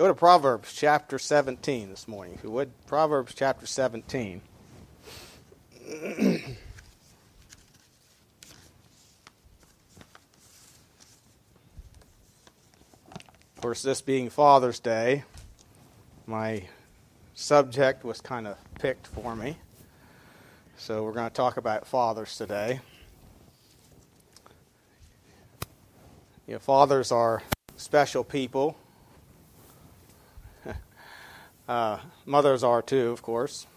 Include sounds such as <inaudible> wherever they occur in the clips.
Go to Proverbs chapter 17 this morning, if you would. Proverbs chapter 17. of course, this being Father's Day, my subject was kind of picked for me. So we're going to talk about fathers today. You know, fathers are special people. Uh, mothers are too, of course.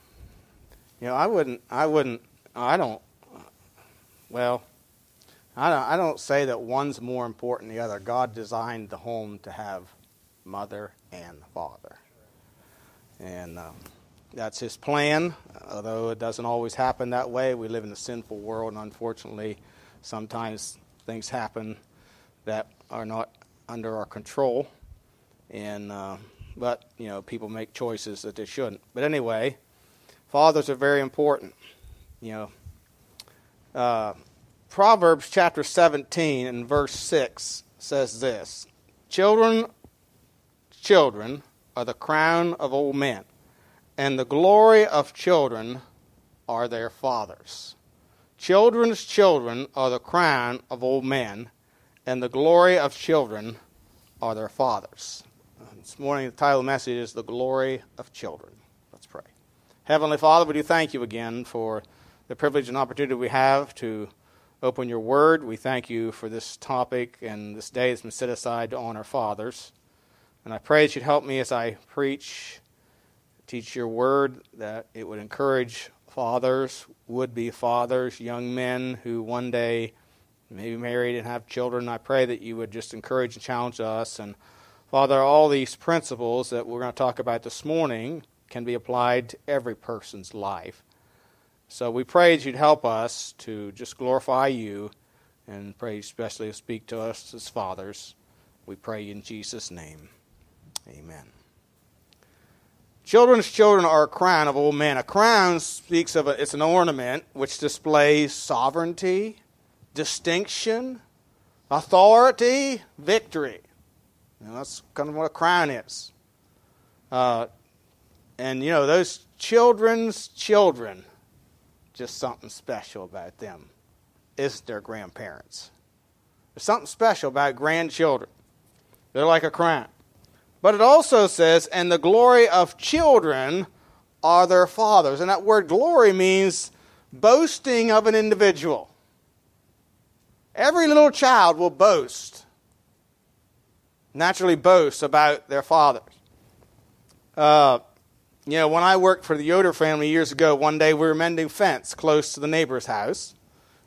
You know, I wouldn't, I wouldn't, I don't, well, I don't, I don't say that one's more important than the other. God designed the home to have mother and father. And um, that's his plan, although it doesn't always happen that way. We live in a sinful world, and unfortunately, sometimes things happen that are not under our control. And uh, but you know, people make choices that they shouldn't. But anyway, fathers are very important. You know, uh, Proverbs chapter 17 and verse 6 says this: "Children, children are the crown of old men." and the glory of children are their fathers. Children's children are the crown of old men, and the glory of children are their fathers. This morning, the title of the message is The Glory of Children. Let's pray. Heavenly Father, we do thank you again for the privilege and opportunity we have to open your word. We thank you for this topic and this day that's been set aside to honor fathers. And I pray that you'd help me as I preach teach your word, that it would encourage fathers, would be fathers, young men who one day may be married and have children. I pray that you would just encourage and challenge us. And Father, all these principles that we're going to talk about this morning can be applied to every person's life. So we pray that you'd help us to just glorify you and pray especially to speak to us as fathers. We pray in Jesus' name. Amen. Children's children are a crown of old men. A crown speaks of a, it's an ornament which displays sovereignty, distinction, authority, victory. Know, that's kind of what a crown is. Uh, and you know, those children's children, just something special about them is their grandparents. There's something special about grandchildren. They're like a crown. But it also says, and the glory of children are their fathers. And that word glory means boasting of an individual. Every little child will boast, naturally boast about their fathers. Uh, you know, when I worked for the Yoder family years ago, one day we were mending fence close to the neighbor's house.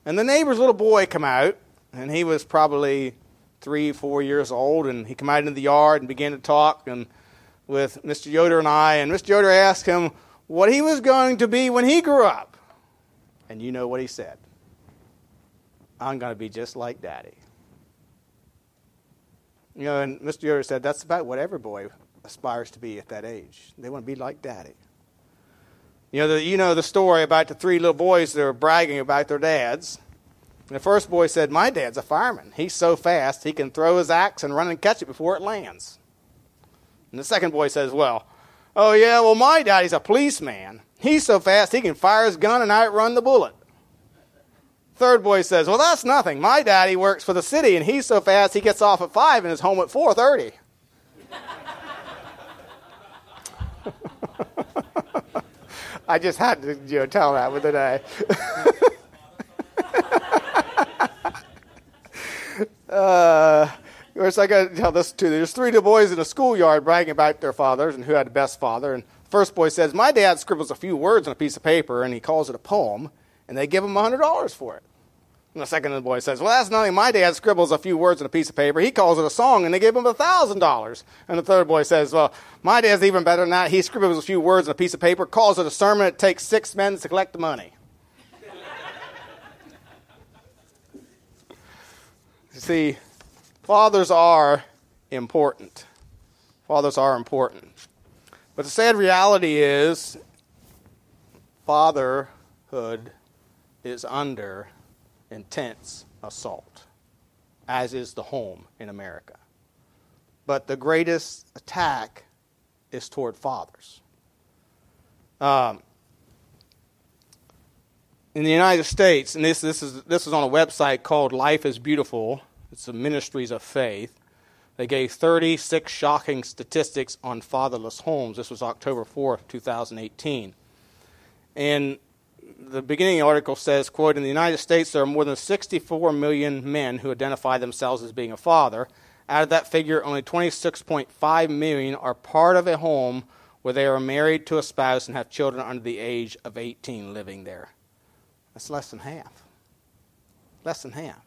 And the neighbor's little boy come out, and he was probably three, four years old, and he came out into the yard and began to talk and with Mr. Yoder and I. And Mr. Yoder asked him what he was going to be when he grew up. And you know what he said I'm going to be just like Daddy. You know, and Mr. Yoder said that's about what every boy aspires to be at that age. They want to be like Daddy. You know, the, you know the story about the three little boys that were bragging about their dads. The first boy said, My dad's a fireman. He's so fast he can throw his axe and run and catch it before it lands. And the second boy says, Well, oh yeah, well, my daddy's a policeman. He's so fast he can fire his gun and outrun the bullet. Third boy says, Well, that's nothing. My daddy works for the city and he's so fast he gets off at 5 and is home at 4:30. <laughs> I just had to you know, tell that with today. <laughs> Uh, of course, I got to tell this too. There's three boys in a schoolyard bragging about their fathers and who had the best father. And first boy says, "My dad scribbles a few words on a piece of paper and he calls it a poem, and they give him hundred dollars for it." And the second boy says, "Well, that's nothing. My dad scribbles a few words on a piece of paper. He calls it a song, and they give him a thousand dollars." And the third boy says, "Well, my dad's even better than that. He scribbles a few words on a piece of paper, calls it a sermon. It takes six men to collect the money." you see, Fathers are important. Fathers are important. But the sad reality is, fatherhood is under intense assault, as is the home in America. But the greatest attack is toward fathers. Um, in the United States, and this, this, is, this is on a website called Life is Beautiful, it's the Ministries of Faith. They gave 36 shocking statistics on fatherless homes. This was October 4th, 2018. And the beginning of the article says, quote, in the United States there are more than 64 million men who identify themselves as being a father. Out of that figure, only 26.5 million are part of a home where they are married to a spouse and have children under the age of 18 living there. That's less than half. Less than half.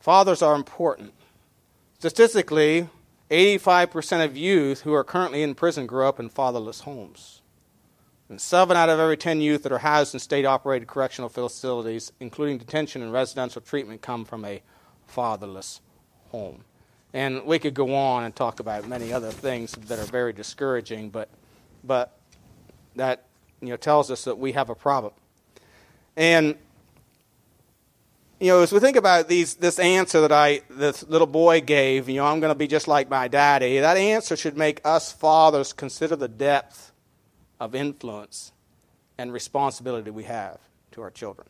Fathers are important. Statistically, 85% of youth who are currently in prison grow up in fatherless homes. And seven out of every 10 youth that are housed in state operated correctional facilities, including detention and residential treatment, come from a fatherless home. And we could go on and talk about many other things that are very discouraging, but, but that you know, tells us that we have a problem. And you know, as we think about these, this answer that I, this little boy gave, you know, I'm going to be just like my daddy, that answer should make us fathers consider the depth of influence and responsibility we have to our children.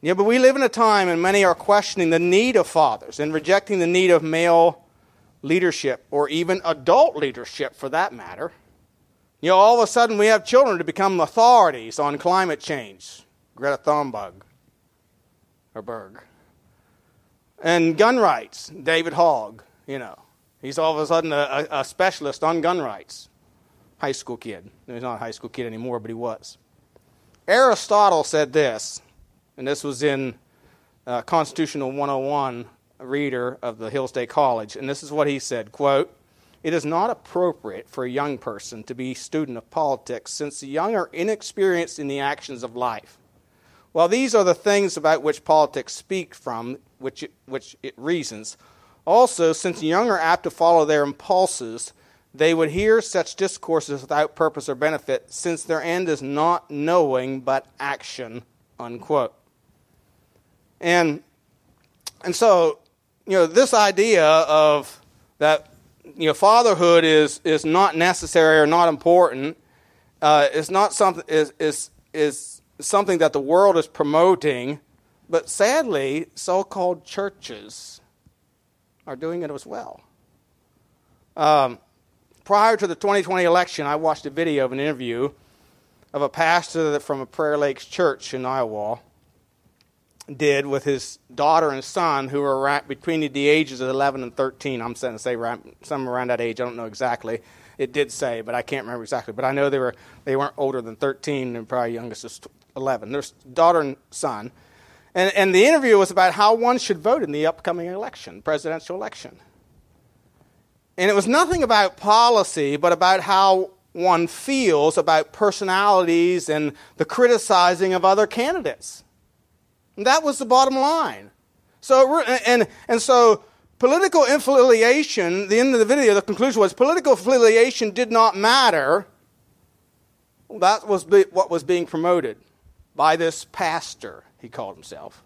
Yeah, but we live in a time and many are questioning the need of fathers and rejecting the need of male leadership or even adult leadership for that matter. You know, all of a sudden we have children to become authorities on climate change Greta Thunberg or Berg. And gun rights, David Hogg, you know. He's all of a sudden a, a, specialist on gun rights. High school kid. He's not a high school kid anymore, but he was. Aristotle said this, and this was in uh, Constitutional 101 reader of the Hillsdale College, and this is what he said, quote, it is not appropriate for a young person to be a student of politics since the young are inexperienced in the actions of life. Well, these are the things about which politics speak from, which it, which it reasons. Also, since young are apt to follow their impulses, they would hear such discourses without purpose or benefit, since their end is not knowing but action. Unquote. And and so, you know, this idea of that you know fatherhood is is not necessary or not important uh, is not something is is is something that the world is promoting, but sadly, so called churches are doing it as well. Um, prior to the 2020 election, I watched a video of an interview of a pastor from a Prairie Lakes church in Iowa did with his daughter and son who were around, between the ages of 11 and 13. I'm saying to say around, some around that age. I don't know exactly. It did say, but I can't remember exactly. But I know they were they weren't older than 13, and probably youngest was 11. Their daughter and son. And, and the interview was about how one should vote in the upcoming election, presidential election. And it was nothing about policy, but about how one feels about personalities and the criticizing of other candidates. And that was the bottom line. So, and, and so political affiliation, the end of the video, the conclusion was political affiliation did not matter. That was what was being promoted by this pastor, he called himself.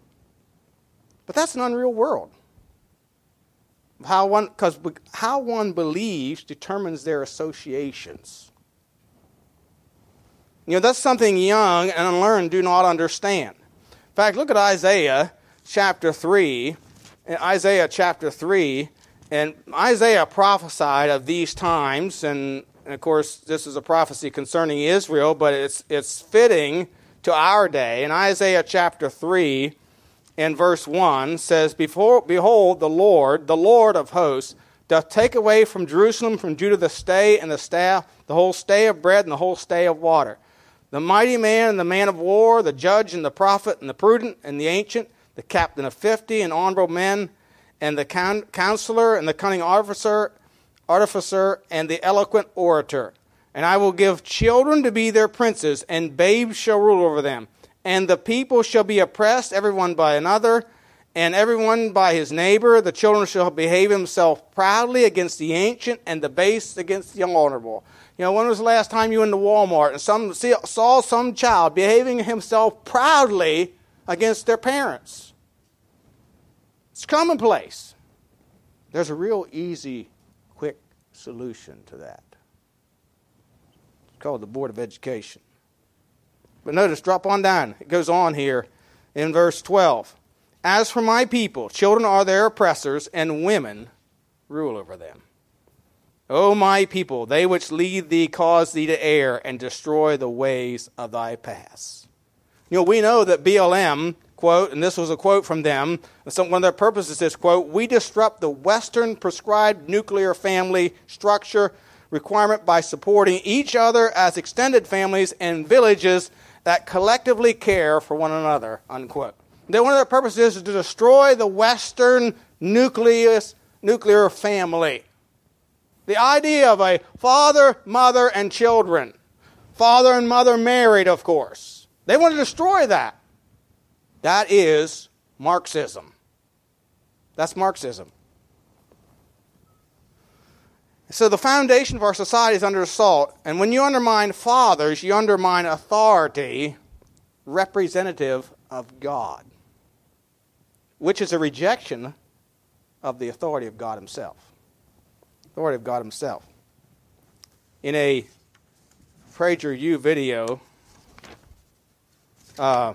But that's an unreal world. How one, because how one believes determines their associations. You know, that's something young and unlearned do not understand. In fact, look at Isaiah chapter 3. In Isaiah chapter 3, and Isaiah prophesied of these times, and, and of course, this is a prophecy concerning Israel, but it's, it's fitting to our day. In Isaiah chapter 3 and verse 1 says, Before, Behold, the Lord, the Lord of hosts, doth take away from Jerusalem, from Judah, the stay and the staff, the whole stay of bread and the whole stay of water. The mighty man and the man of war, the judge and the prophet and the prudent and the ancient, the captain of fifty and honorable men, and the counselor and the cunning artificer, artificer and the eloquent orator and I will give children to be their princes, and babes shall rule over them. And the people shall be oppressed, everyone by another, and everyone by his neighbor. The children shall behave themselves proudly against the ancient, and the base against the honorable. You know, when was the last time you went to Walmart and some saw some child behaving himself proudly against their parents? It's commonplace. There's a real easy, quick solution to that. Called the Board of Education. But notice, drop on down. It goes on here in verse 12. As for my people, children are their oppressors, and women rule over them. O my people, they which lead thee cause thee to err and destroy the ways of thy paths. You know, we know that BLM, quote, and this was a quote from them, some, one of their purposes is, quote, we disrupt the Western prescribed nuclear family structure requirement by supporting each other as extended families and villages that collectively care for one another, unquote. That one of their purposes is to destroy the Western nucleus, nuclear family. The idea of a father, mother, and children. Father and mother married, of course. They want to destroy that. That is Marxism. That's Marxism. So the foundation of our society is under assault. And when you undermine fathers, you undermine authority representative of God, which is a rejection of the authority of God Himself authority of God Himself. In a PragerU video, uh,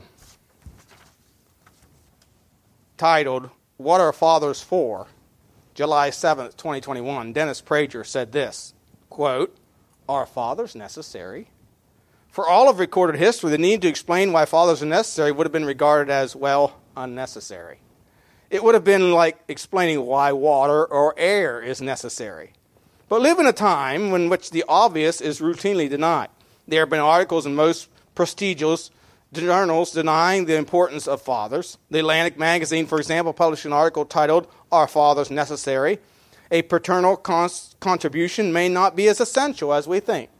titled, What Are Fathers For? July 7th, 2021, Dennis Prager said this quote, Are fathers necessary? For all of recorded history, the need to explain why fathers are necessary would have been regarded as, well, unnecessary. It would have been like explaining why water or air is necessary. But live in a time in which the obvious is routinely denied. There have been articles in most prestigious journals denying the importance of fathers. The Atlantic magazine, for example, published an article titled, Are Fathers Necessary? A paternal contribution may not be as essential as we think.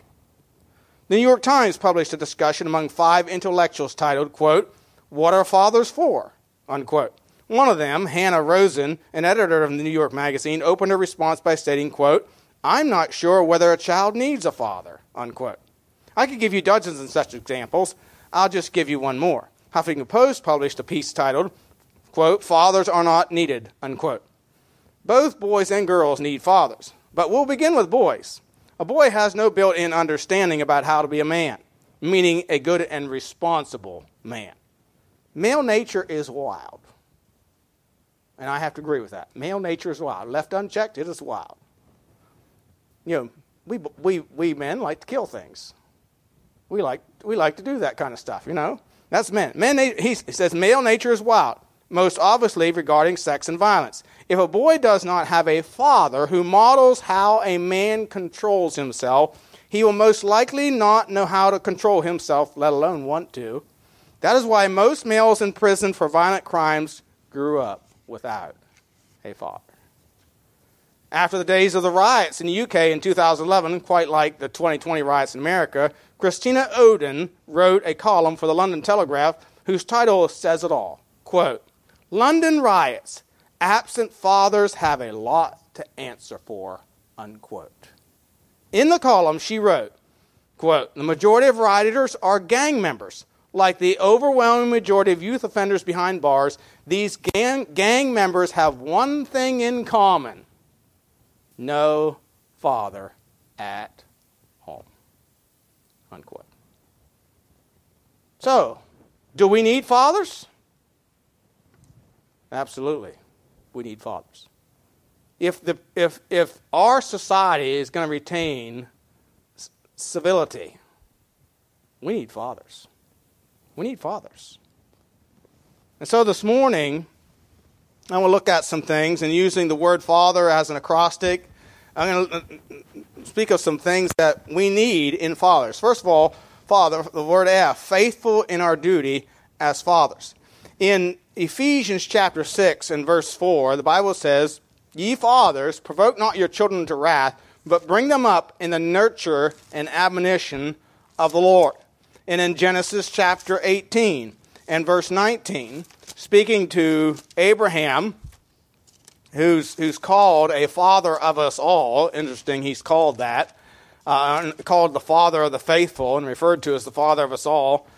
The New York Times published a discussion among five intellectuals titled, quote, What are fathers for? Unquote. One of them, Hanna Rosin, an editor of the New York Magazine, opened her response by stating, quote, I'm not sure whether a child needs a father, unquote. I could give you dozens of such examples. I'll just give you one more. Huffington Post published a piece titled, quote, Fathers are not needed, unquote. Both boys and girls need fathers, but we'll begin with boys. A boy has no built in understanding about how to be a man, meaning a good and responsible man. Male nature is wild. And I have to agree with that. Male nature is wild. Left unchecked, it is wild. You know, we, we, we men like to kill things. We like, we like to do that kind of stuff, you know? That's men. Men, he says male nature is wild, most obviously regarding sex and violence. If a boy does not have a father who models how a man controls himself, he will most likely not know how to control himself, let alone want to. That is why most males in prison for violent crimes grew up without a father. After the days of the riots in the UK in 2011, quite like the 2020 riots in America, Christina Odone wrote a column for the London Telegraph whose title says it all. Quote, London riots. Absent fathers have a lot to answer for. Unquote. In the column, she wrote, quote, The majority of rioters are gang members like the overwhelming majority of youth offenders behind bars, these gang, gang members have one thing in common no father at home. Unquote. So, do we need fathers? Absolutely. We need fathers. If, the, if, if our society is going to retain civility, we need fathers. We need fathers. And so this morning, I want to look at some things, and using the word father as an acrostic, I'm going to uh, speak of some things that we need in fathers. First of all, father, the word F, faithful in our duty as fathers. In Ephesians chapter 6 and verse 4, the Bible says, Ye fathers, provoke not your children to wrath, but bring them up in the nurture and admonition of the Lord and in Genesis chapter 18 and verse 19, speaking to Abraham, who's, who's called a father of us all. Interesting, he's called that. Uh, called the father of the faithful and referred to as the father of us all.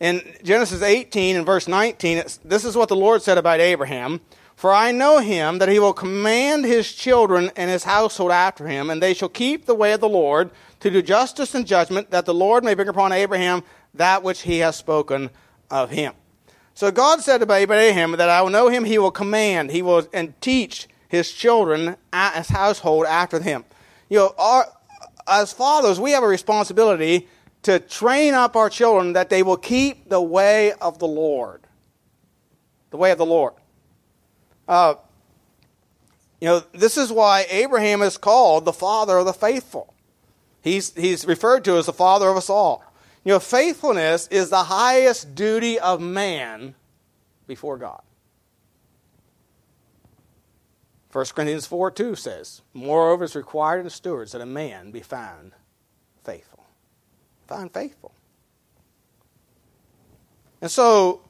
In Genesis 18 and verse 19, this is what the Lord said about Abraham For I know him that he will command his children and his household after him, and they shall keep the way of the Lord to do justice and judgment, that the Lord may bring upon Abraham that which he has spoken of him. So God said to Abraham that I will know him, he will command, he will and teach his children, his household after him. You know, our, as fathers, we have a responsibility to train up our children that they will keep the way of the Lord. The way of the Lord. Uh, you know, this is why Abraham is called the father of the faithful. He's, he's referred to as the father of us all. You know, faithfulness is the highest duty of man before God. 1 Corinthians 4 2 says, Moreover, it's required in stewards that a man be found faithful. Found faithful. And so,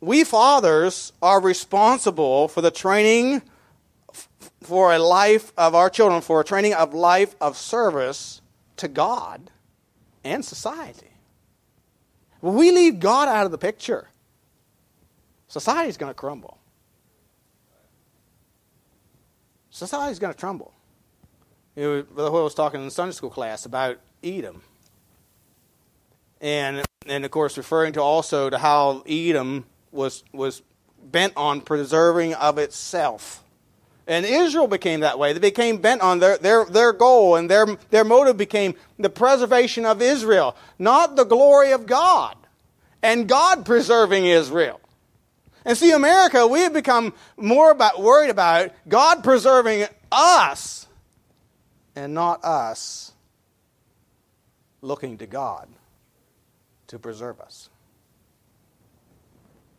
we fathers are responsible for the training for a life of our children, for a training of life of service to God and society. We leave God out of the picture, society's going to crumble. Society's going to crumble. You know, Brother Hoyle was talking in Sunday school class about Edom. And, and of course, referring to also to how Edom was, was bent on preserving of itself. And Israel became that way. They became bent on their, their, their goal, and their, their motive became the preservation of Israel, not the glory of God, and God preserving Israel. And see, America, we have become more about, worried about God preserving us and not us looking to God to preserve us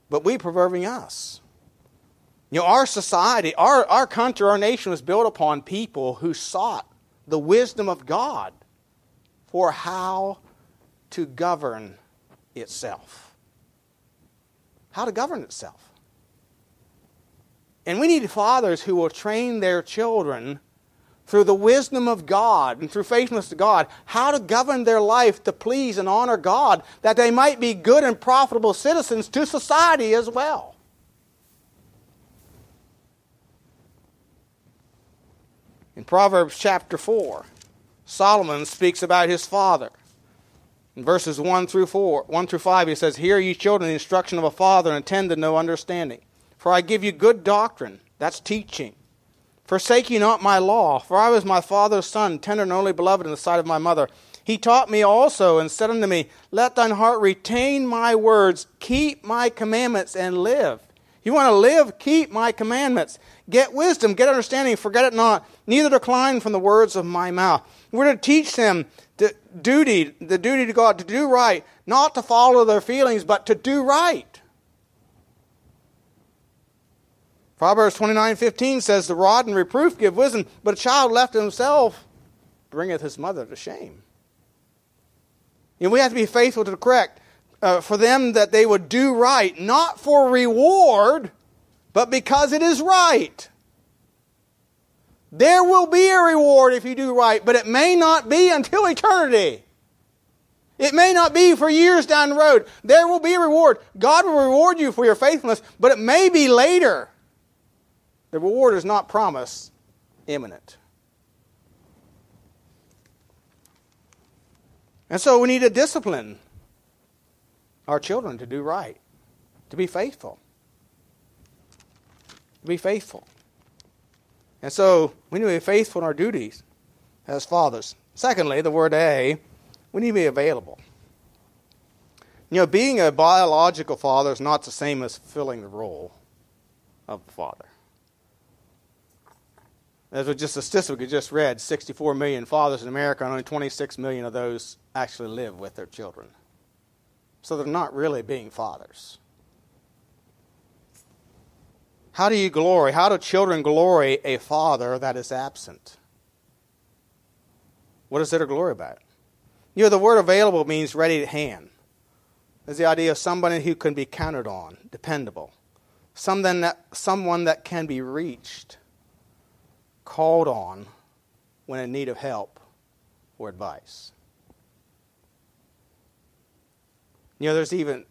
but we preserving us. You know, our society, our, our country, our nation was built upon people who sought the wisdom of God for how to govern itself. How to govern itself. And we need fathers who will train their children through the wisdom of God and through faithfulness to God, how to govern their life to please and honor God, that they might be good and profitable citizens to society as well. In Proverbs chapter 4, Solomon speaks about his father. In verses 1 through 4, 1 through 5, he says, Hear ye children the instruction of a father, and attend to no understanding. For I give you good doctrine, that's teaching Forsake ye not my law, for I was my father's son, tender and only beloved in the sight of my mother. He taught me also, and said unto me, Let thine heart retain my words, keep my commandments, and live. You want to live? Keep my commandments. Get wisdom, get understanding, forget it not, neither decline from the words of my mouth. We're to teach them the duty, the duty to God, to do right, not to follow their feelings, but to do right. Proverbs 29:15 says, "The rod and reproof give wisdom, but a child left to himself bringeth his mother to shame." And we have to be faithful to the correct uh, for them that they would do right, not for reward, but because it is right. There will be a reward if you do right, but it may not be until eternity. It may not be for years down the road. There will be a reward. God will reward you for your faithfulness, but it may be later. The reward is not promised imminent. And so we need to discipline our children to do right, to be faithful. To be faithful. And so we need to be faithful in our duties as fathers. Secondly, the word A, we need to be available. You know, being a biological father is not the same as filling the role of a father. As was just a statistic we just read, 64 million fathers in America, and only 26 million of those actually live with their children. So they're not really being fathers. How do you glory? How do children glory a father that is absent? What is there to glory about? You know, the word available means ready at hand. It's the idea of somebody who can be counted on, dependable, someone that, someone that can be reached called on when in need of help or advice. You know, there's even,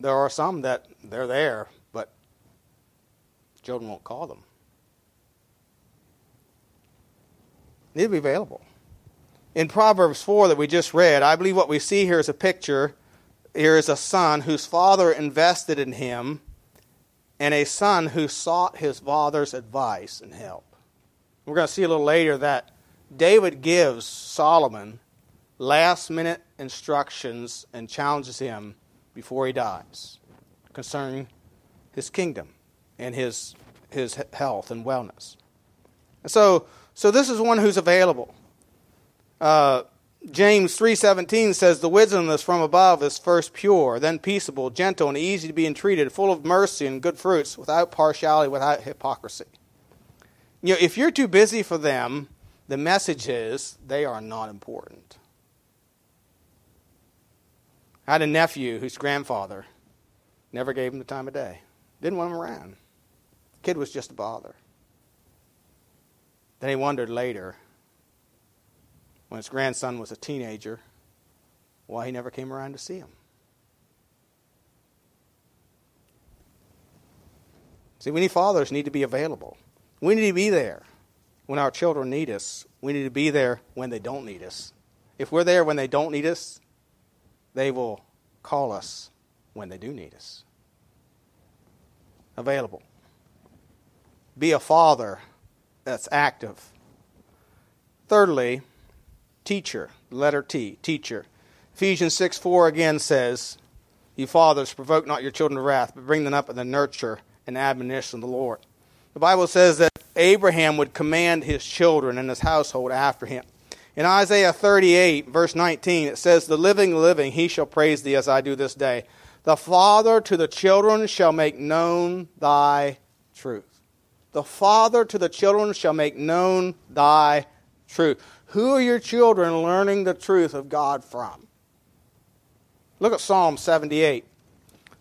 there are some that they're there, Children won't call them. Need to be available. In Proverbs 4 that we just read, I believe what we see here is a picture. Here is a son whose father invested in him, and a son who sought his father's advice and help. We're going to see a little later that David gives Solomon last minute instructions and challenges him before he dies concerning his kingdom and his, his health and wellness. So, so this is one who's available. Uh, James 3:17 says the wisdom that's from above is first pure, then peaceable, gentle and easy to be entreated, full of mercy and good fruits, without partiality, without hypocrisy. You know, if you're too busy for them, the message is they are not important. I had a nephew whose grandfather never gave him the time of day. Didn't want him around. Kid was just a bother. Then he wondered later, when his grandson was a teenager, why he never came around to see him. See, we need fathers need to be available. We need to be there when our children need us. We need to be there when they don't need us. If we're there when they don't need us, they will call us when they do need us. Available. Be a father that's active. Thirdly, teacher, letter T, teacher. Ephesians 6 4 again says, You fathers, provoke not your children to wrath, but bring them up in the nurture and admonition of the Lord. The Bible says that Abraham would command his children and his household after him. In Isaiah 38, verse 19, it says, The living, living, he shall praise thee as I do this day. The Father to the children shall make known thy truth. The Father to the children shall make known thy truth. Who are your children learning the truth of God from? Look at Psalm 78.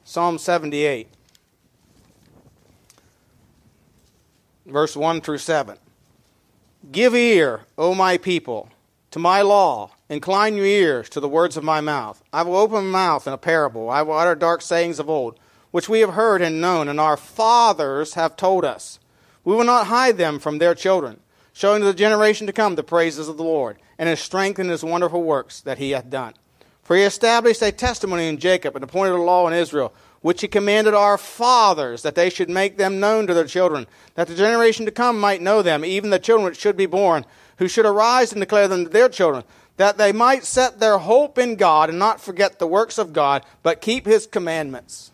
Psalm 78. verse 1 through 7. Give ear, O my people, to my law. Incline your ears to the words of my mouth. I will open my mouth in a parable. I will utter dark sayings of old, which we have heard and known, and our fathers have told us. We will not hide them from their children, showing to the generation to come the praises of the Lord, and his strength and his wonderful works that he hath done. For he established a testimony in Jacob and appointed a law in Israel which he commanded our fathers, that they should make them known to their children, that the generation to come might know them, even the children which should be born, who should arise and declare them to their children, that they might set their hope in God and not forget the works of God, but keep his commandments.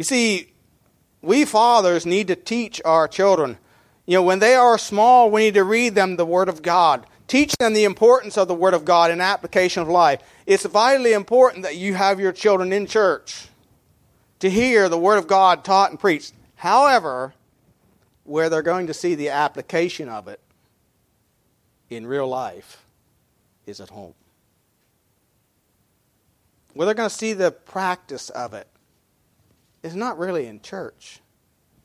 You see, we fathers need to teach our children. You know, when they are small, we need to read them the Word of God. Teach them the importance of the Word of God in application of life. It's vitally important that you have your children in church to hear the Word of God taught and preached. However, where they're going to see the application of it in real life is at home. Where they're going to see the practice of it is not really in church,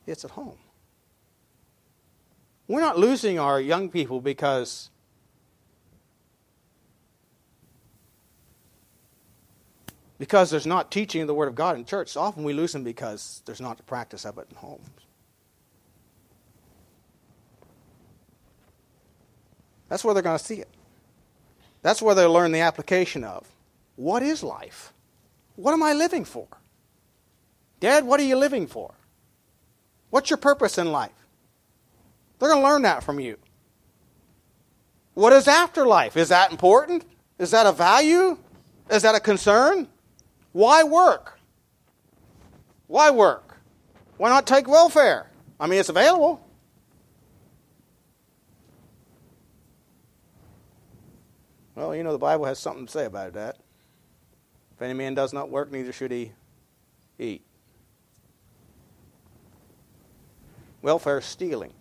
it's at home. We're not losing our young people because because there's not teaching the Word of God in church. So often we lose them because there's not the practice of it in homes. That's where they're going to see it. That's where they learn the application of what is life? What am I living for? Dad, what are you living for? What's your purpose in life? They're going to learn that from you. What is afterlife? Is that important? Is that a value? Is that a concern? Why work? Why work? Why not take welfare? I mean, it's available. Well, you know, the Bible has something to say about that. If any man does not work, neither should he eat. Welfare stealing.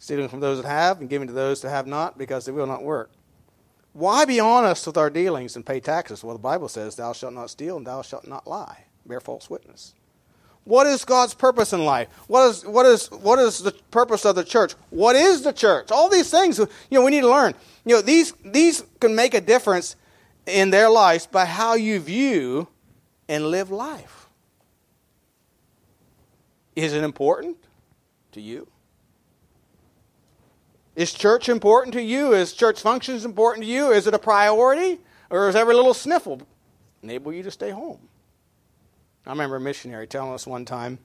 Stealing from those that have and giving to those that have not because they will not work. Why be honest with our dealings and pay taxes? Well, the Bible says, Thou shalt not steal and thou shalt not lie, bear false witness. What is God's purpose in life? What is, what is, what is the purpose of the church? What is the church? All these things, you know, we need to learn. You know, these, these can make a difference in their lives by how you view and live life. Is it important to you? Is church important to you? Is church functions important to you? Is it a priority? Or is every little sniffle enable you to stay home? I remember a missionary telling us one time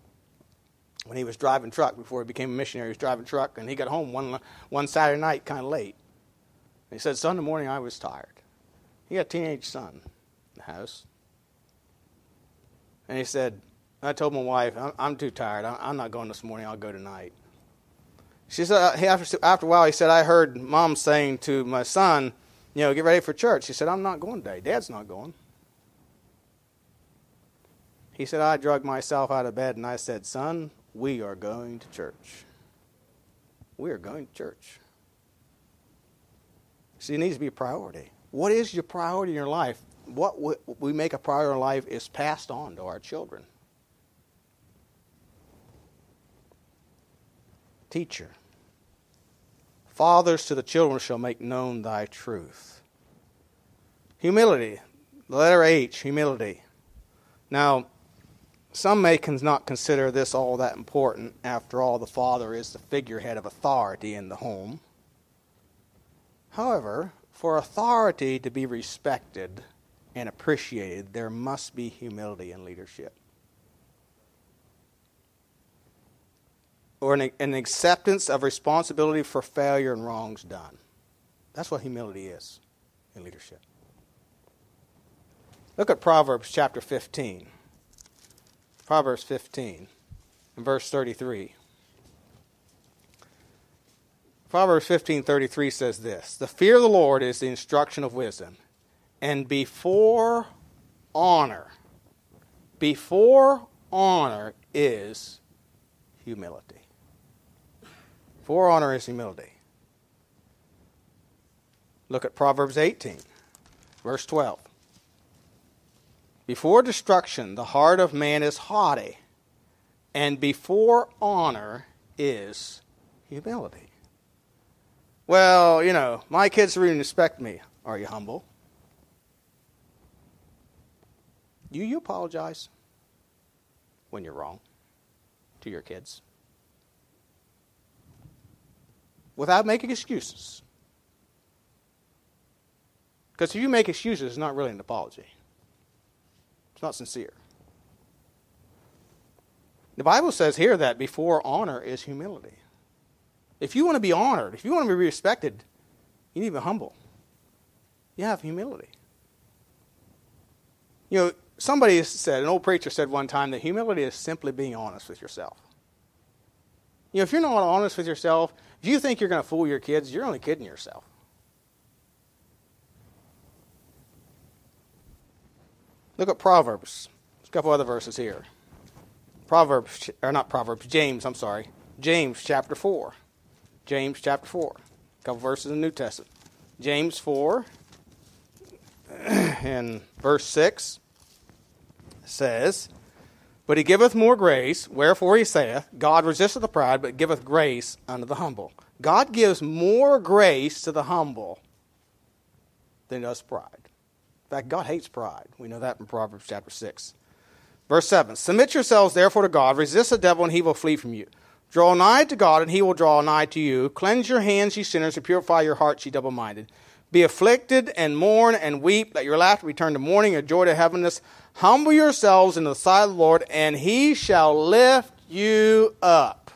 when he was driving truck before he became a missionary, he was driving truck and he got home one, one Saturday night kind of late. he said, Sunday morning I was tired. He got a teenage son in the house. And he said, I told my wife, I'm, I'm too tired. I'm not going this morning. I'll go tonight. She said, uh, after, after a while, he said, I heard mom saying to my son, you know, get ready for church. He said, I'm not going today. Dad's not going. He said, I drug myself out of bed and I said, Son, we are going to church. We are going to church. See, it needs to be a priority. What is your priority in your life? What we make a priority in life is passed on to our children. Teacher, fathers to the children shall make known thy truth. Humility, the letter H, humility. Now, some may not consider this all that important. After all, the father is the figurehead of authority in the home. However, for authority to be respected and appreciated, there must be humility in leadership. Or an, an acceptance of responsibility for failure and wrongs done. That's what humility is in leadership. Look at Proverbs chapter 15. Proverbs 15 and verse 33. Proverbs 15:33 says this, "The fear of the Lord is the instruction of wisdom, and before honor, before honor is humility." For honor is humility. Look at Proverbs 18, verse 12. Before destruction, the heart of man is haughty, and before honor is humility. Well, you know, my kids really respect me. Are you humble? Do you apologize when you're wrong to your kids? Without making excuses. Because if you make excuses, it's not really an apology, it's not sincere. The Bible says here that before honor is humility. If you want to be honored, if you want to be respected, you need to be humble. You have humility. You know, somebody said, an old preacher said one time that humility is simply being honest with yourself. You know, if you're not honest with yourself, if you think you're going to fool your kids, you're only kidding yourself. Look at Proverbs. There's a couple other verses here. Proverbs, or not Proverbs, James, I'm sorry. James chapter 4. James chapter 4. A couple verses in the New Testament. James 4 <clears throat> and verse 6 says, But he giveth more grace, wherefore he saith, God resisteth the proud, but giveth grace unto the humble. God gives more grace to the humble than does pride. In fact, God hates pride. We know that from Proverbs chapter 6. Verse 7 Submit yourselves therefore to God, resist the devil, and he will flee from you. Draw nigh to God, and he will draw nigh to you. Cleanse your hands, ye sinners, and purify your hearts, ye double minded. Be afflicted and mourn and weep. that your laughter return to mourning, your joy to heaviness. Humble yourselves in the sight of the Lord, and he shall lift you up.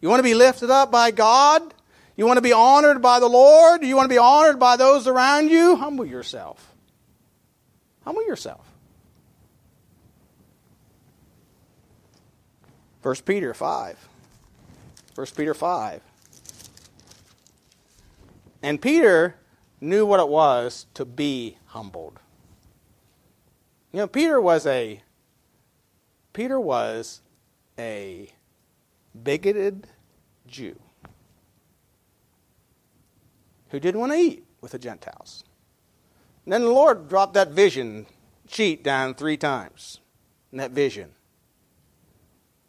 You want to be lifted up by God? You want to be honored by the Lord? You want to be honored by those around you? Humble yourself. Humble yourself. 1 Peter 5. 1 Peter 5. And Peter knew what it was to be humbled. You know, Peter was a Peter was a bigoted Jew who didn't want to eat with the Gentiles. And then the Lord dropped that vision sheet down three times. in that vision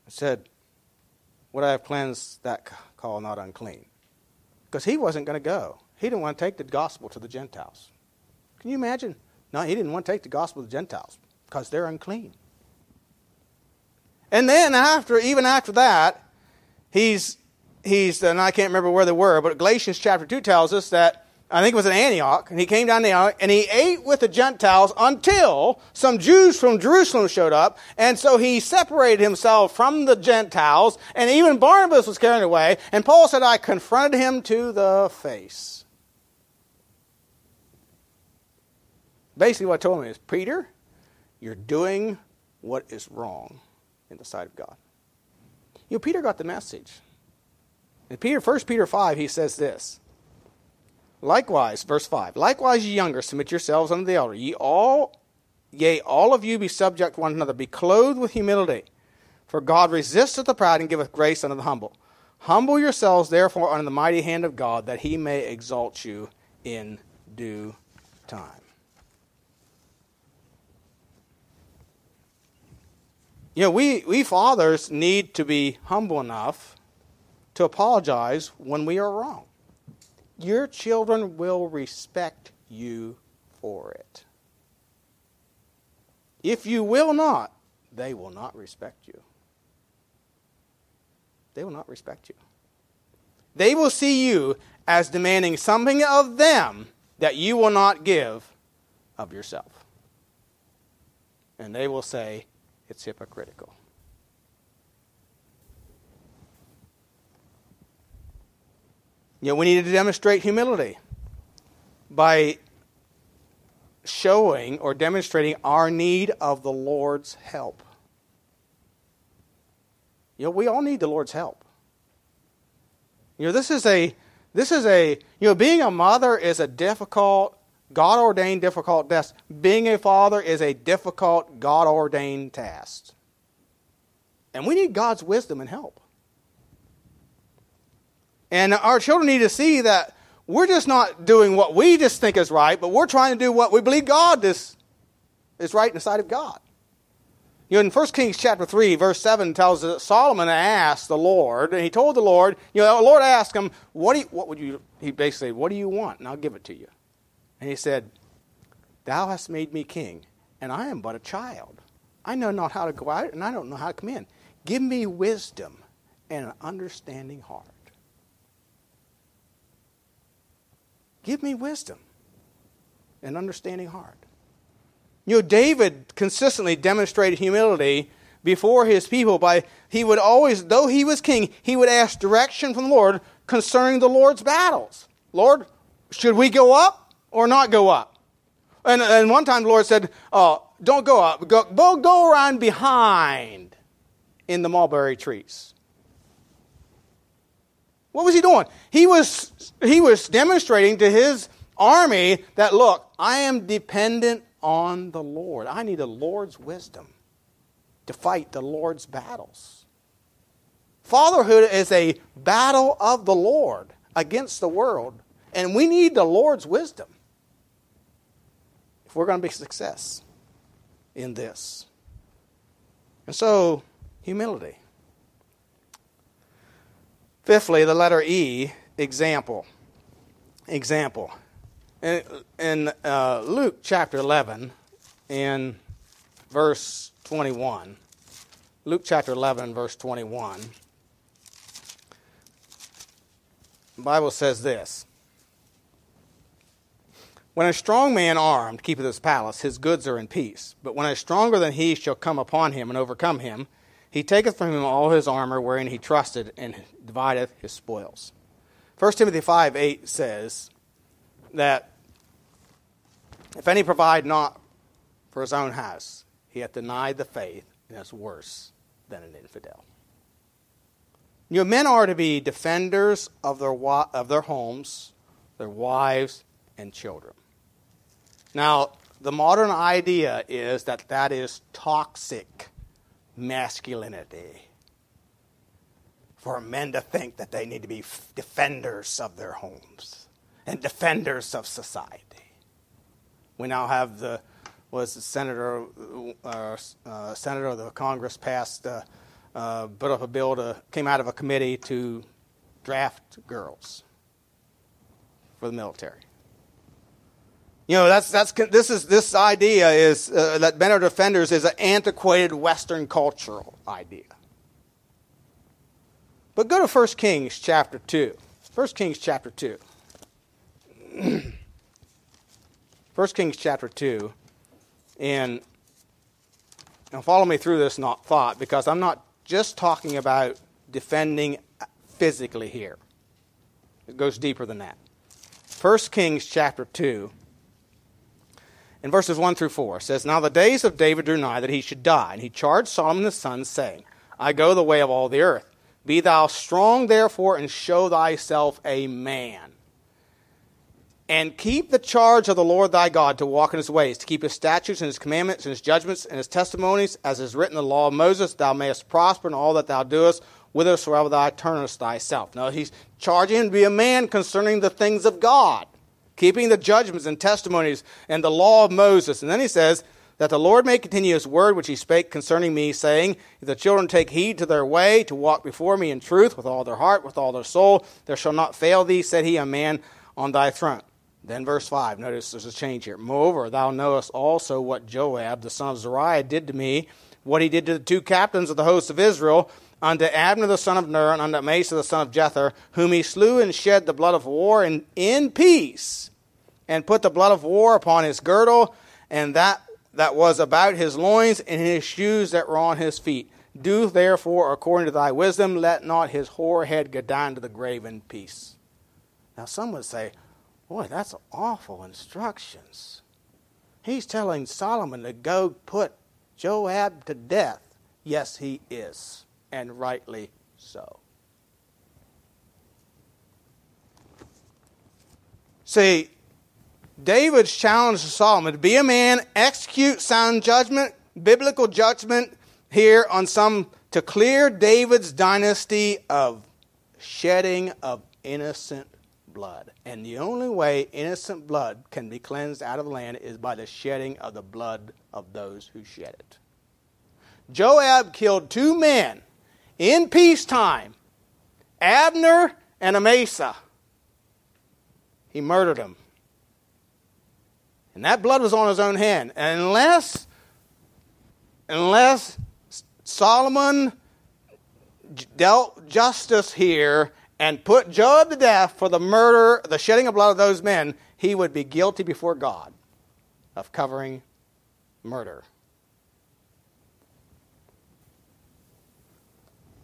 said, What I have cleansed, that call not unclean. Because he wasn't going to go. He didn't want to take the gospel to the Gentiles. Can you imagine? No, he didn't want to take the gospel to the Gentiles because they're unclean. And then after, even after that, he's he's and I can't remember where they were, but Galatians chapter two tells us that I think it was in Antioch, and he came down to Antioch, and he ate with the Gentiles until some Jews from Jerusalem showed up, and so he separated himself from the Gentiles, and even Barnabas was carried away, and Paul said, I confronted him to the face. Basically, what I told him is, Peter, you're doing what is wrong in the sight of God. You know, Peter got the message. In Peter, 1 Peter 5, he says this. Likewise, verse 5, likewise, ye younger, submit yourselves unto the elder. Ye all, yea, all of you be subject one another, be clothed with humility. For God resisteth the proud and giveth grace unto the humble. Humble yourselves, therefore, under the mighty hand of God, that he may exalt you in due time. You know, we, we fathers need to be humble enough to apologize when we are wrong. Your children will respect you for it. If you will not, they will not respect you. They will not respect you. They will see you as demanding something of them that you will not give of yourself. And they will say, it's hypocritical. You know, we need to demonstrate humility by showing or demonstrating our need of the Lord's help. You know, we all need the Lord's help. You know, this is a this is a you know, being a mother is a difficult God ordained difficult task. Being a father is a difficult God ordained task. And we need God's wisdom and help. And our children need to see that we're just not doing what we just think is right, but we're trying to do what we believe God is, is right in the sight of God. You know, in 1 Kings chapter 3, verse 7 tells us that Solomon asked the Lord, and he told the Lord, you know, the Lord asked him, what, do you, what would you, he basically said, what do you want? And I'll give it to you. And he said, Thou hast made me king, and I am but a child. I know not how to go out, and I don't know how to come in. Give me wisdom and an understanding heart. Give me wisdom and understanding heart. You know, David consistently demonstrated humility before his people by he would always, though he was king, he would ask direction from the Lord concerning the Lord's battles. Lord, should we go up or not go up? And, and one time the Lord said, oh, don't go up, go, go around behind in the mulberry trees. What was he doing? He was, he was demonstrating to his army that, look, I am dependent on the Lord. I need the Lord's wisdom to fight the Lord's battles. Fatherhood is a battle of the Lord against the world, and we need the Lord's wisdom if we're going to be success in this. And so, humility. Fifthly, the letter E, example. Example. In, in uh, Luke chapter 11, in verse 21, Luke chapter 11, verse 21, the Bible says this When a strong man armed keepeth his palace, his goods are in peace. But when a stronger than he shall come upon him and overcome him, he taketh from him all his armor wherein he trusted, and divideth his spoils. 1 Timothy 5 8 says that if any provide not for his own house, he hath denied the faith and is worse than an infidel. You know, men are to be defenders of their, of their homes, their wives, and children. Now, the modern idea is that that is toxic masculinity. For men to think that they need to be defenders of their homes and defenders of society. We now have the was the senator, uh, uh, senator of the Congress passed, uh, uh, put up a bill to came out of a committee to draft girls for the military. You know, that's, that's, this, is, this idea is uh, that are defenders is an antiquated Western cultural idea. But go to 1 Kings chapter 2. 1 Kings chapter 2. <clears throat> 1 Kings chapter 2. And now follow me through this not thought because I'm not just talking about defending physically here. It goes deeper than that. 1 Kings chapter 2 in verses 1 through 4 says, Now the days of David drew nigh that he should die, and he charged Solomon his son, saying, I go the way of all the earth. Be thou strong, therefore, and show thyself a man. And keep the charge of the Lord thy God to walk in his ways, to keep his statutes and his commandments and his judgments and his testimonies, as is written in the law of Moses, thou mayest prosper in all that thou doest, whithersoever thou turnest thyself. Now he's charging him to be a man concerning the things of God keeping the judgments and testimonies and the law of Moses. And then he says, that the Lord may continue his word which he spake concerning me, saying, If the children take heed to their way, to walk before me in truth, with all their heart, with all their soul, there shall not fail thee, said he, a man on thy throne. Then verse 5, notice there's a change here. Moreover, thou knowest also what Joab, the son of Zeruiah, did to me, what he did to the two captains of the hosts of Israel, unto Abner the son of Ner, and unto Amasa the son of Jether, whom he slew and shed the blood of war in, in peace and put the blood of war upon his girdle, and that that was about his loins, and his shoes that were on his feet. Do therefore according to thy wisdom, let not his hoar head go down to the grave in peace. Now, some would say, Boy, that's awful instructions. He's telling Solomon to go put Joab to death. Yes, he is, and rightly so. See, David's challenge to Solomon to be a man, execute sound judgment, biblical judgment here on some to clear David's dynasty of shedding of innocent blood. And the only way innocent blood can be cleansed out of the land is by the shedding of the blood of those who shed it. Joab killed two men in peacetime Abner and Amasa. He murdered them. And that blood was on his own hand. And unless, unless Solomon dealt justice here and put Joab to death for the murder, the shedding of blood of those men, he would be guilty before God of covering murder.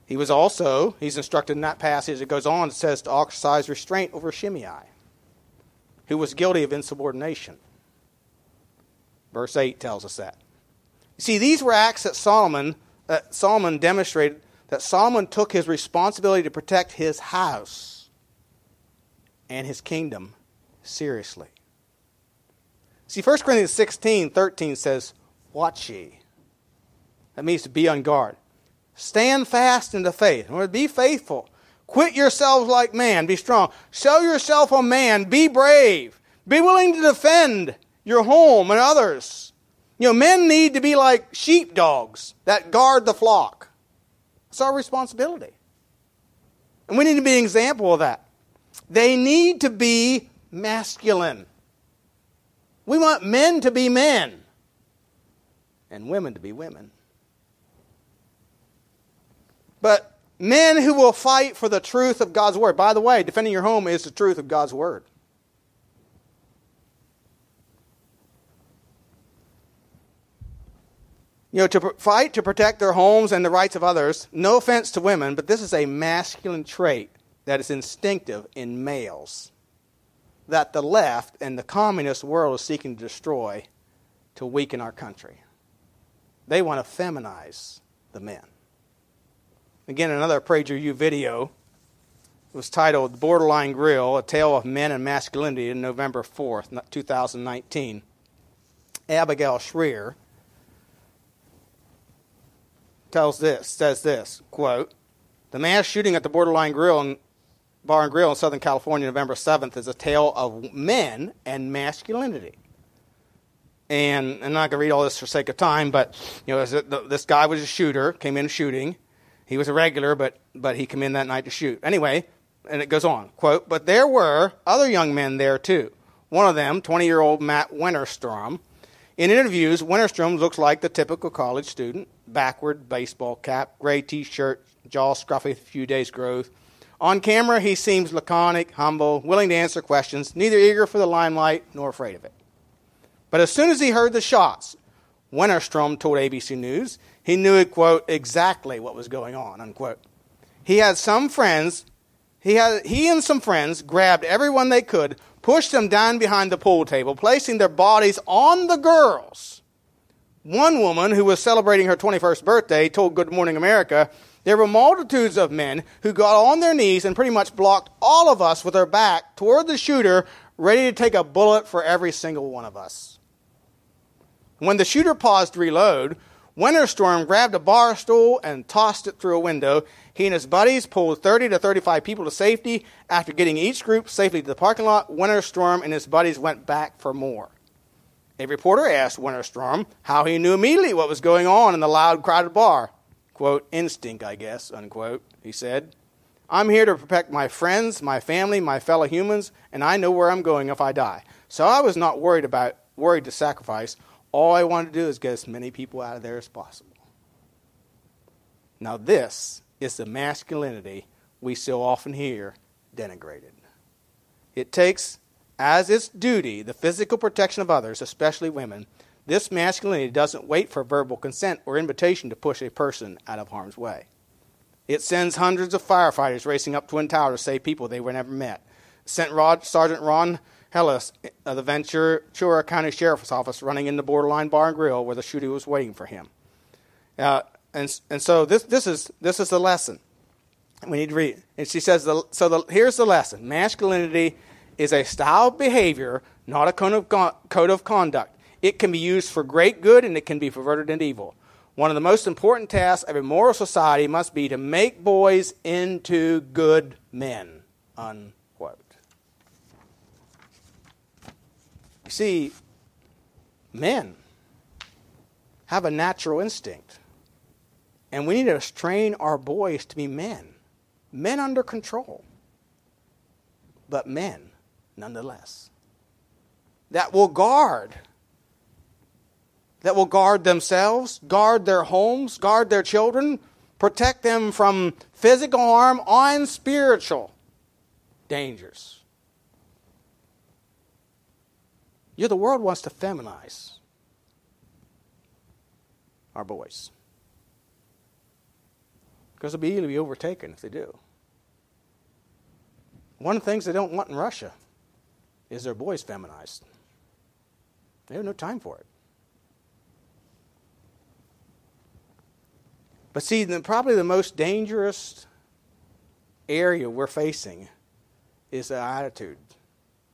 He was also, he's instructed in that passage, it goes on, it says to exercise restraint over Shimei, who was guilty of insubordination. Verse 8 tells us that. You See, these were acts that Solomon, that Solomon demonstrated that Solomon took his responsibility to protect his house and his kingdom seriously. See, 1 Corinthians 16, 13 says, Watch ye. That means to be on guard. Stand fast in the faith. Be faithful. Quit yourselves like man. Be strong. Show yourself a man. Be brave. Be willing to defend your home, and others. You know, men need to be like sheepdogs that guard the flock. It's our responsibility. And we need to be an example of that. They need to be masculine. We want men to be men and women to be women. But men who will fight for the truth of God's word. By the way, defending your home is the truth of God's word. you know, to fight to protect their homes and the rights of others. No offense to women, but this is a masculine trait that is instinctive in males that the left and the communist world is seeking to destroy to weaken our country. They want to feminize the men. Again, another PragerU video was titled Borderline Grill, A Tale of Men and Masculinity in November 4th, 2019. Abigail Shrier, tells this, says this, quote, the mass shooting at the Borderline Grill and Bar and Grill in Southern California, November 7th, is a tale of men and masculinity. And I'm not going to read all this for sake of time, but you know, this guy was a shooter, came in shooting. He was a regular, but but he came in that night to shoot. Anyway, and it goes on, quote, but there were other young men there too. One of them, 20 year old Matt Wennerstrom. In interviews, Wennerstrom looks like the typical college student backward, baseball cap, gray t shirt, jaw scruffy, a few days' growth. On camera, he seems laconic, humble, willing to answer questions, neither eager for the limelight nor afraid of it. But as soon as he heard the shots, Wennerstrom told ABC News he knew, quote, exactly what was going on, unquote. He had some friends, he, had, he and some friends grabbed everyone they could, pushed them down behind the pool table, placing their bodies on the girls. One woman who was celebrating her 21st birthday told Good Morning America there were multitudes of men who got on their knees and pretty much blocked all of us with their back toward the shooter, ready to take a bullet for every single one of us. When the shooter paused to reload, Wennerstrom grabbed a bar stool and tossed it through a window. He and his buddies pulled 30 to 35 people to safety. After getting each group safely to the parking lot, Wennerstrom and his buddies went back for more. A reporter asked Wennerstrom how he knew immediately what was going on in the loud, crowded bar quote, instinct, I guess, unquote, he said. I'm here to protect my friends, my family, my fellow humans, and I know where I'm going if I die. So I was not worried about worried to sacrifice. All I want to do is get as many people out of there as possible. Now this is the masculinity we so often hear denigrated. It takes as its duty the physical protection of others, especially women, this masculinity doesn't wait for verbal consent or invitation to push a person out of harm's way. It sends hundreds of firefighters racing up Twin Tower to save people they were never met. sent Rod, Sergeant Ron Helus of the Ventura County Sheriff's Office running in the borderline bar and grill where the shooter was waiting for him. Uh, and, and so this, this, is, this is the lesson. We need to read. And she says, the, so the, here's the lesson. Masculinity is a style of behavior, not a code of, code of conduct. It can be used for great good and it can be perverted into evil. One of the most important tasks of a moral society must be to make boys into good men. Unquote. You see, men have a natural instinct. And we need to train our boys to be men. Men under control. But men nonetheless. That will guard that will guard themselves, guard their homes, guard their children, protect them from physical harm and spiritual dangers. You know, the world wants to feminize our boys. Because they'll be easily overtaken if they do. One of the things they don't want in Russia is their boys feminized. They have no time for it. But see, the, probably the most dangerous area we're facing is the attitude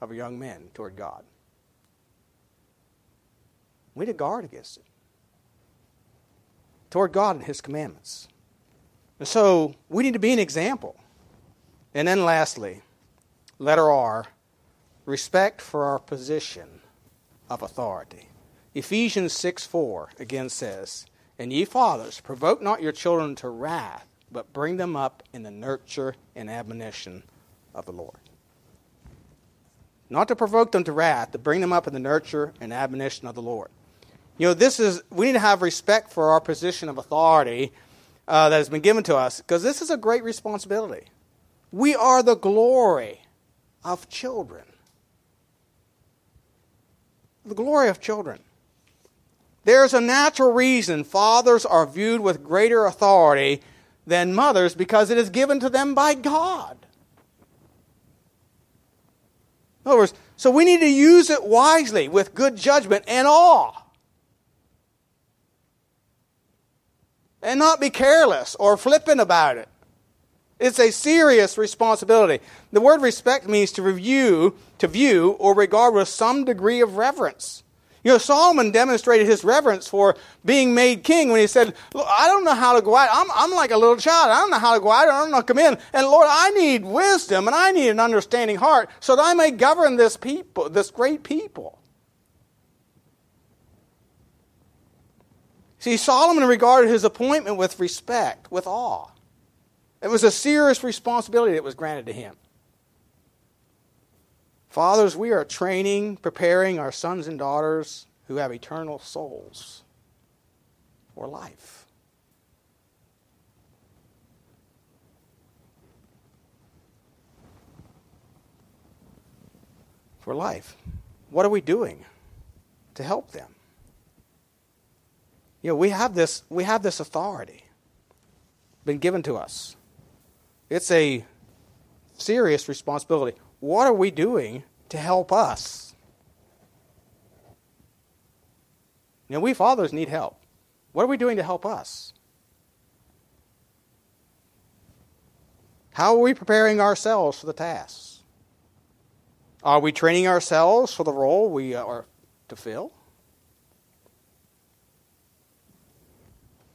of young men toward God. We need to guard against it. Toward God and His commandments. And so we need to be an example. And then lastly, letter R, respect for our position of authority. Ephesians 6 4 again says, and ye fathers, provoke not your children to wrath, but bring them up in the nurture and admonition of the Lord. Not to provoke them to wrath, but bring them up in the nurture and admonition of the Lord. You know, this is, we need to have respect for our position of authority uh, that has been given to us, because this is a great responsibility. We are the glory of children. The glory of children. There's a natural reason fathers are viewed with greater authority than mothers because it is given to them by God. In other words, so we need to use it wisely with good judgment and awe. And not be careless or flippant about it. It's a serious responsibility. The word respect means to review, to view, or regard with some degree of reverence. You know, Solomon demonstrated his reverence for being made king when he said, I don't know how to go out. I'm, I'm like a little child. I don't know how to go out. I don't know how to come in. And Lord, I need wisdom and I need an understanding heart so that I may govern this people, this great people. See, Solomon regarded his appointment with respect, with awe. It was a serious responsibility that was granted to him. Fathers, we are training, preparing our sons and daughters who have eternal souls for life. For life. What are we doing to help them? You know, we have this we have this authority been given to us. It's a serious responsibility. What are we doing to help us? You know, we fathers need help. What are we doing to help us? How are we preparing ourselves for the tasks? Are we training ourselves for the role we are to fill?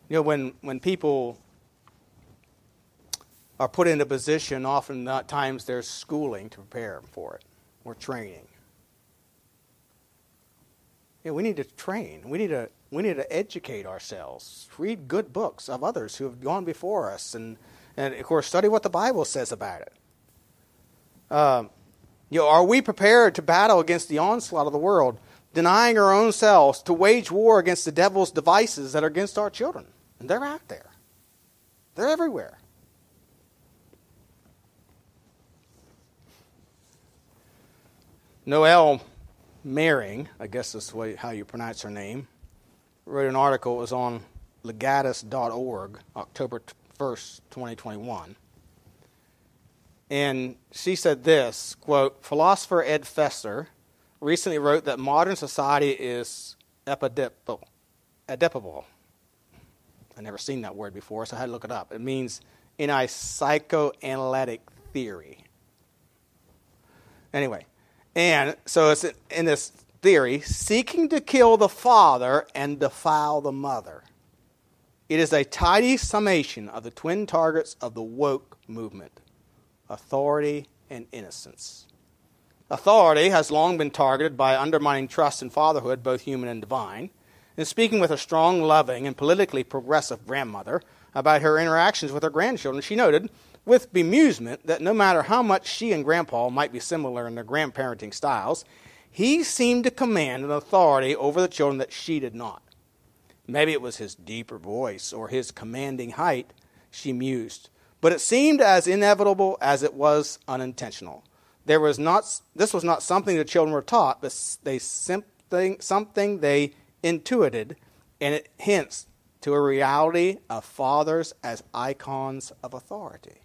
You know, when, when people are put in a position, often times there's schooling to prepare them for it, or training. Yeah, we need to train. We need to we need to educate ourselves. Read good books of others who have gone before us, and and of course study what the Bible says about it. Um, you know, are we prepared to battle against the onslaught of the world, denying our own selves to wage war against the devil's devices that are against our children? And they're out there. They're everywhere. Noelle Mering, I guess that's way, how you pronounce her name, wrote an article. It was on legatus.org, October 1st, 2021. And she said this quote, philosopher Ed Feser recently wrote that modern society is epidepal. Adepable. I never seen that word before, so I had to look it up. It means in a psychoanalytic theory. Anyway, and so it's in this theory seeking to kill the father and defile the mother. It is a tidy summation of the twin targets of the woke movement authority and innocence. Authority has long been targeted by undermining trust in fatherhood, both human and divine. In speaking with a strong, loving, and politically progressive grandmother about her interactions with her grandchildren, she noted with bemusement that no matter how much she and Grandpa might be similar in their grandparenting styles, he seemed to command an authority over the children that she did not. Maybe it was his deeper voice or his commanding height, she mused, but it seemed as inevitable as it was unintentional. There was not, this was not something the children were taught, but they something, something they intuited, and it hints to a reality of fathers as icons of authority.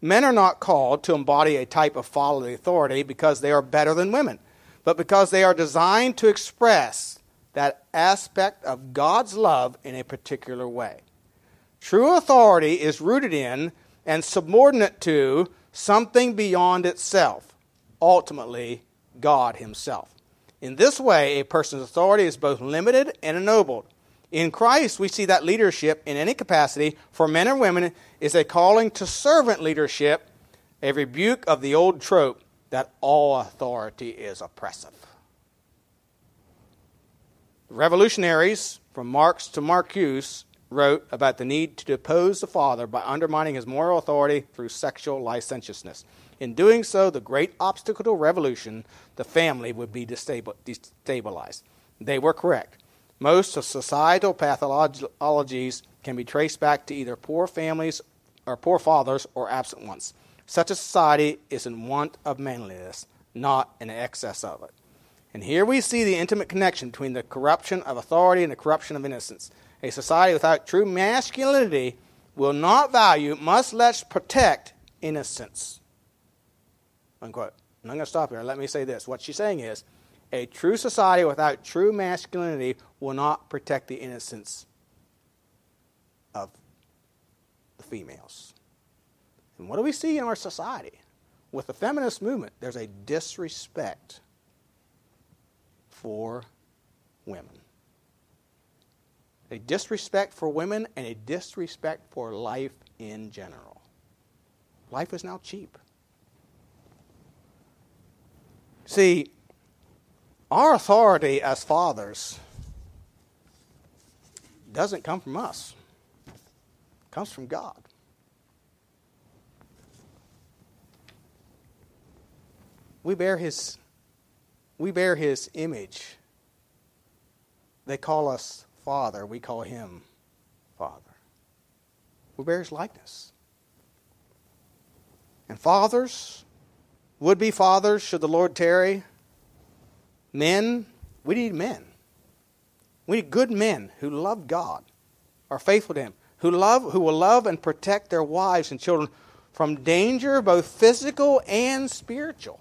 Men are not called to embody a type of fatherly authority because they are better than women, but because they are designed to express that aspect of God's love in a particular way. True authority is rooted in and subordinate to something beyond itself, ultimately, God Himself. In this way, a person's authority is both limited and ennobled. In Christ, we see that leadership in any capacity for men or women is a calling to servant leadership, a rebuke of the old trope that all authority is oppressive. Revolutionaries, from Marx to Marcuse, wrote about the need to depose the father by undermining his moral authority through sexual licentiousness. In doing so, the great obstacle to revolution, the family, would be destabilized. They were correct. Most of societal pathologies can be traced back to either poor families or poor fathers or absent ones. Such a society is in want of manliness, not in excess of it. And here we see the intimate connection between the corruption of authority and the corruption of innocence. A society without true masculinity will not value, must let protect innocence. Unquote. I'm not going to stop here. Let me say this. What she's saying is a true society without true masculinity will not protect the innocence of the females. And what do we see in our society? With the feminist movement, there's a disrespect for women. A disrespect for women and a disrespect for life in general. Life is now cheap. See, our authority as fathers doesn't come from us. It comes from God. We bear his we bear his image. They call us father, we call him father. We bear his likeness. And fathers, would be fathers, should the Lord tarry, men, we need men. We need good men who love God, are faithful to him, who love who will love and protect their wives and children from danger, both physical and spiritual.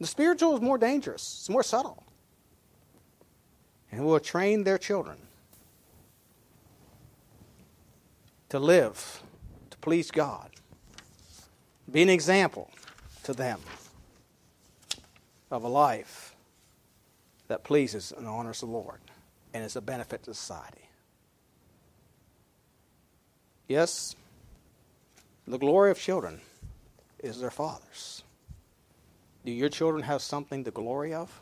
The spiritual is more dangerous, it's more subtle. And who will train their children to live, to please God. Be an example to them of a life that pleases and honors the Lord and is a benefit to society. Yes, the glory of children is their fathers. Do your children have something to glory of?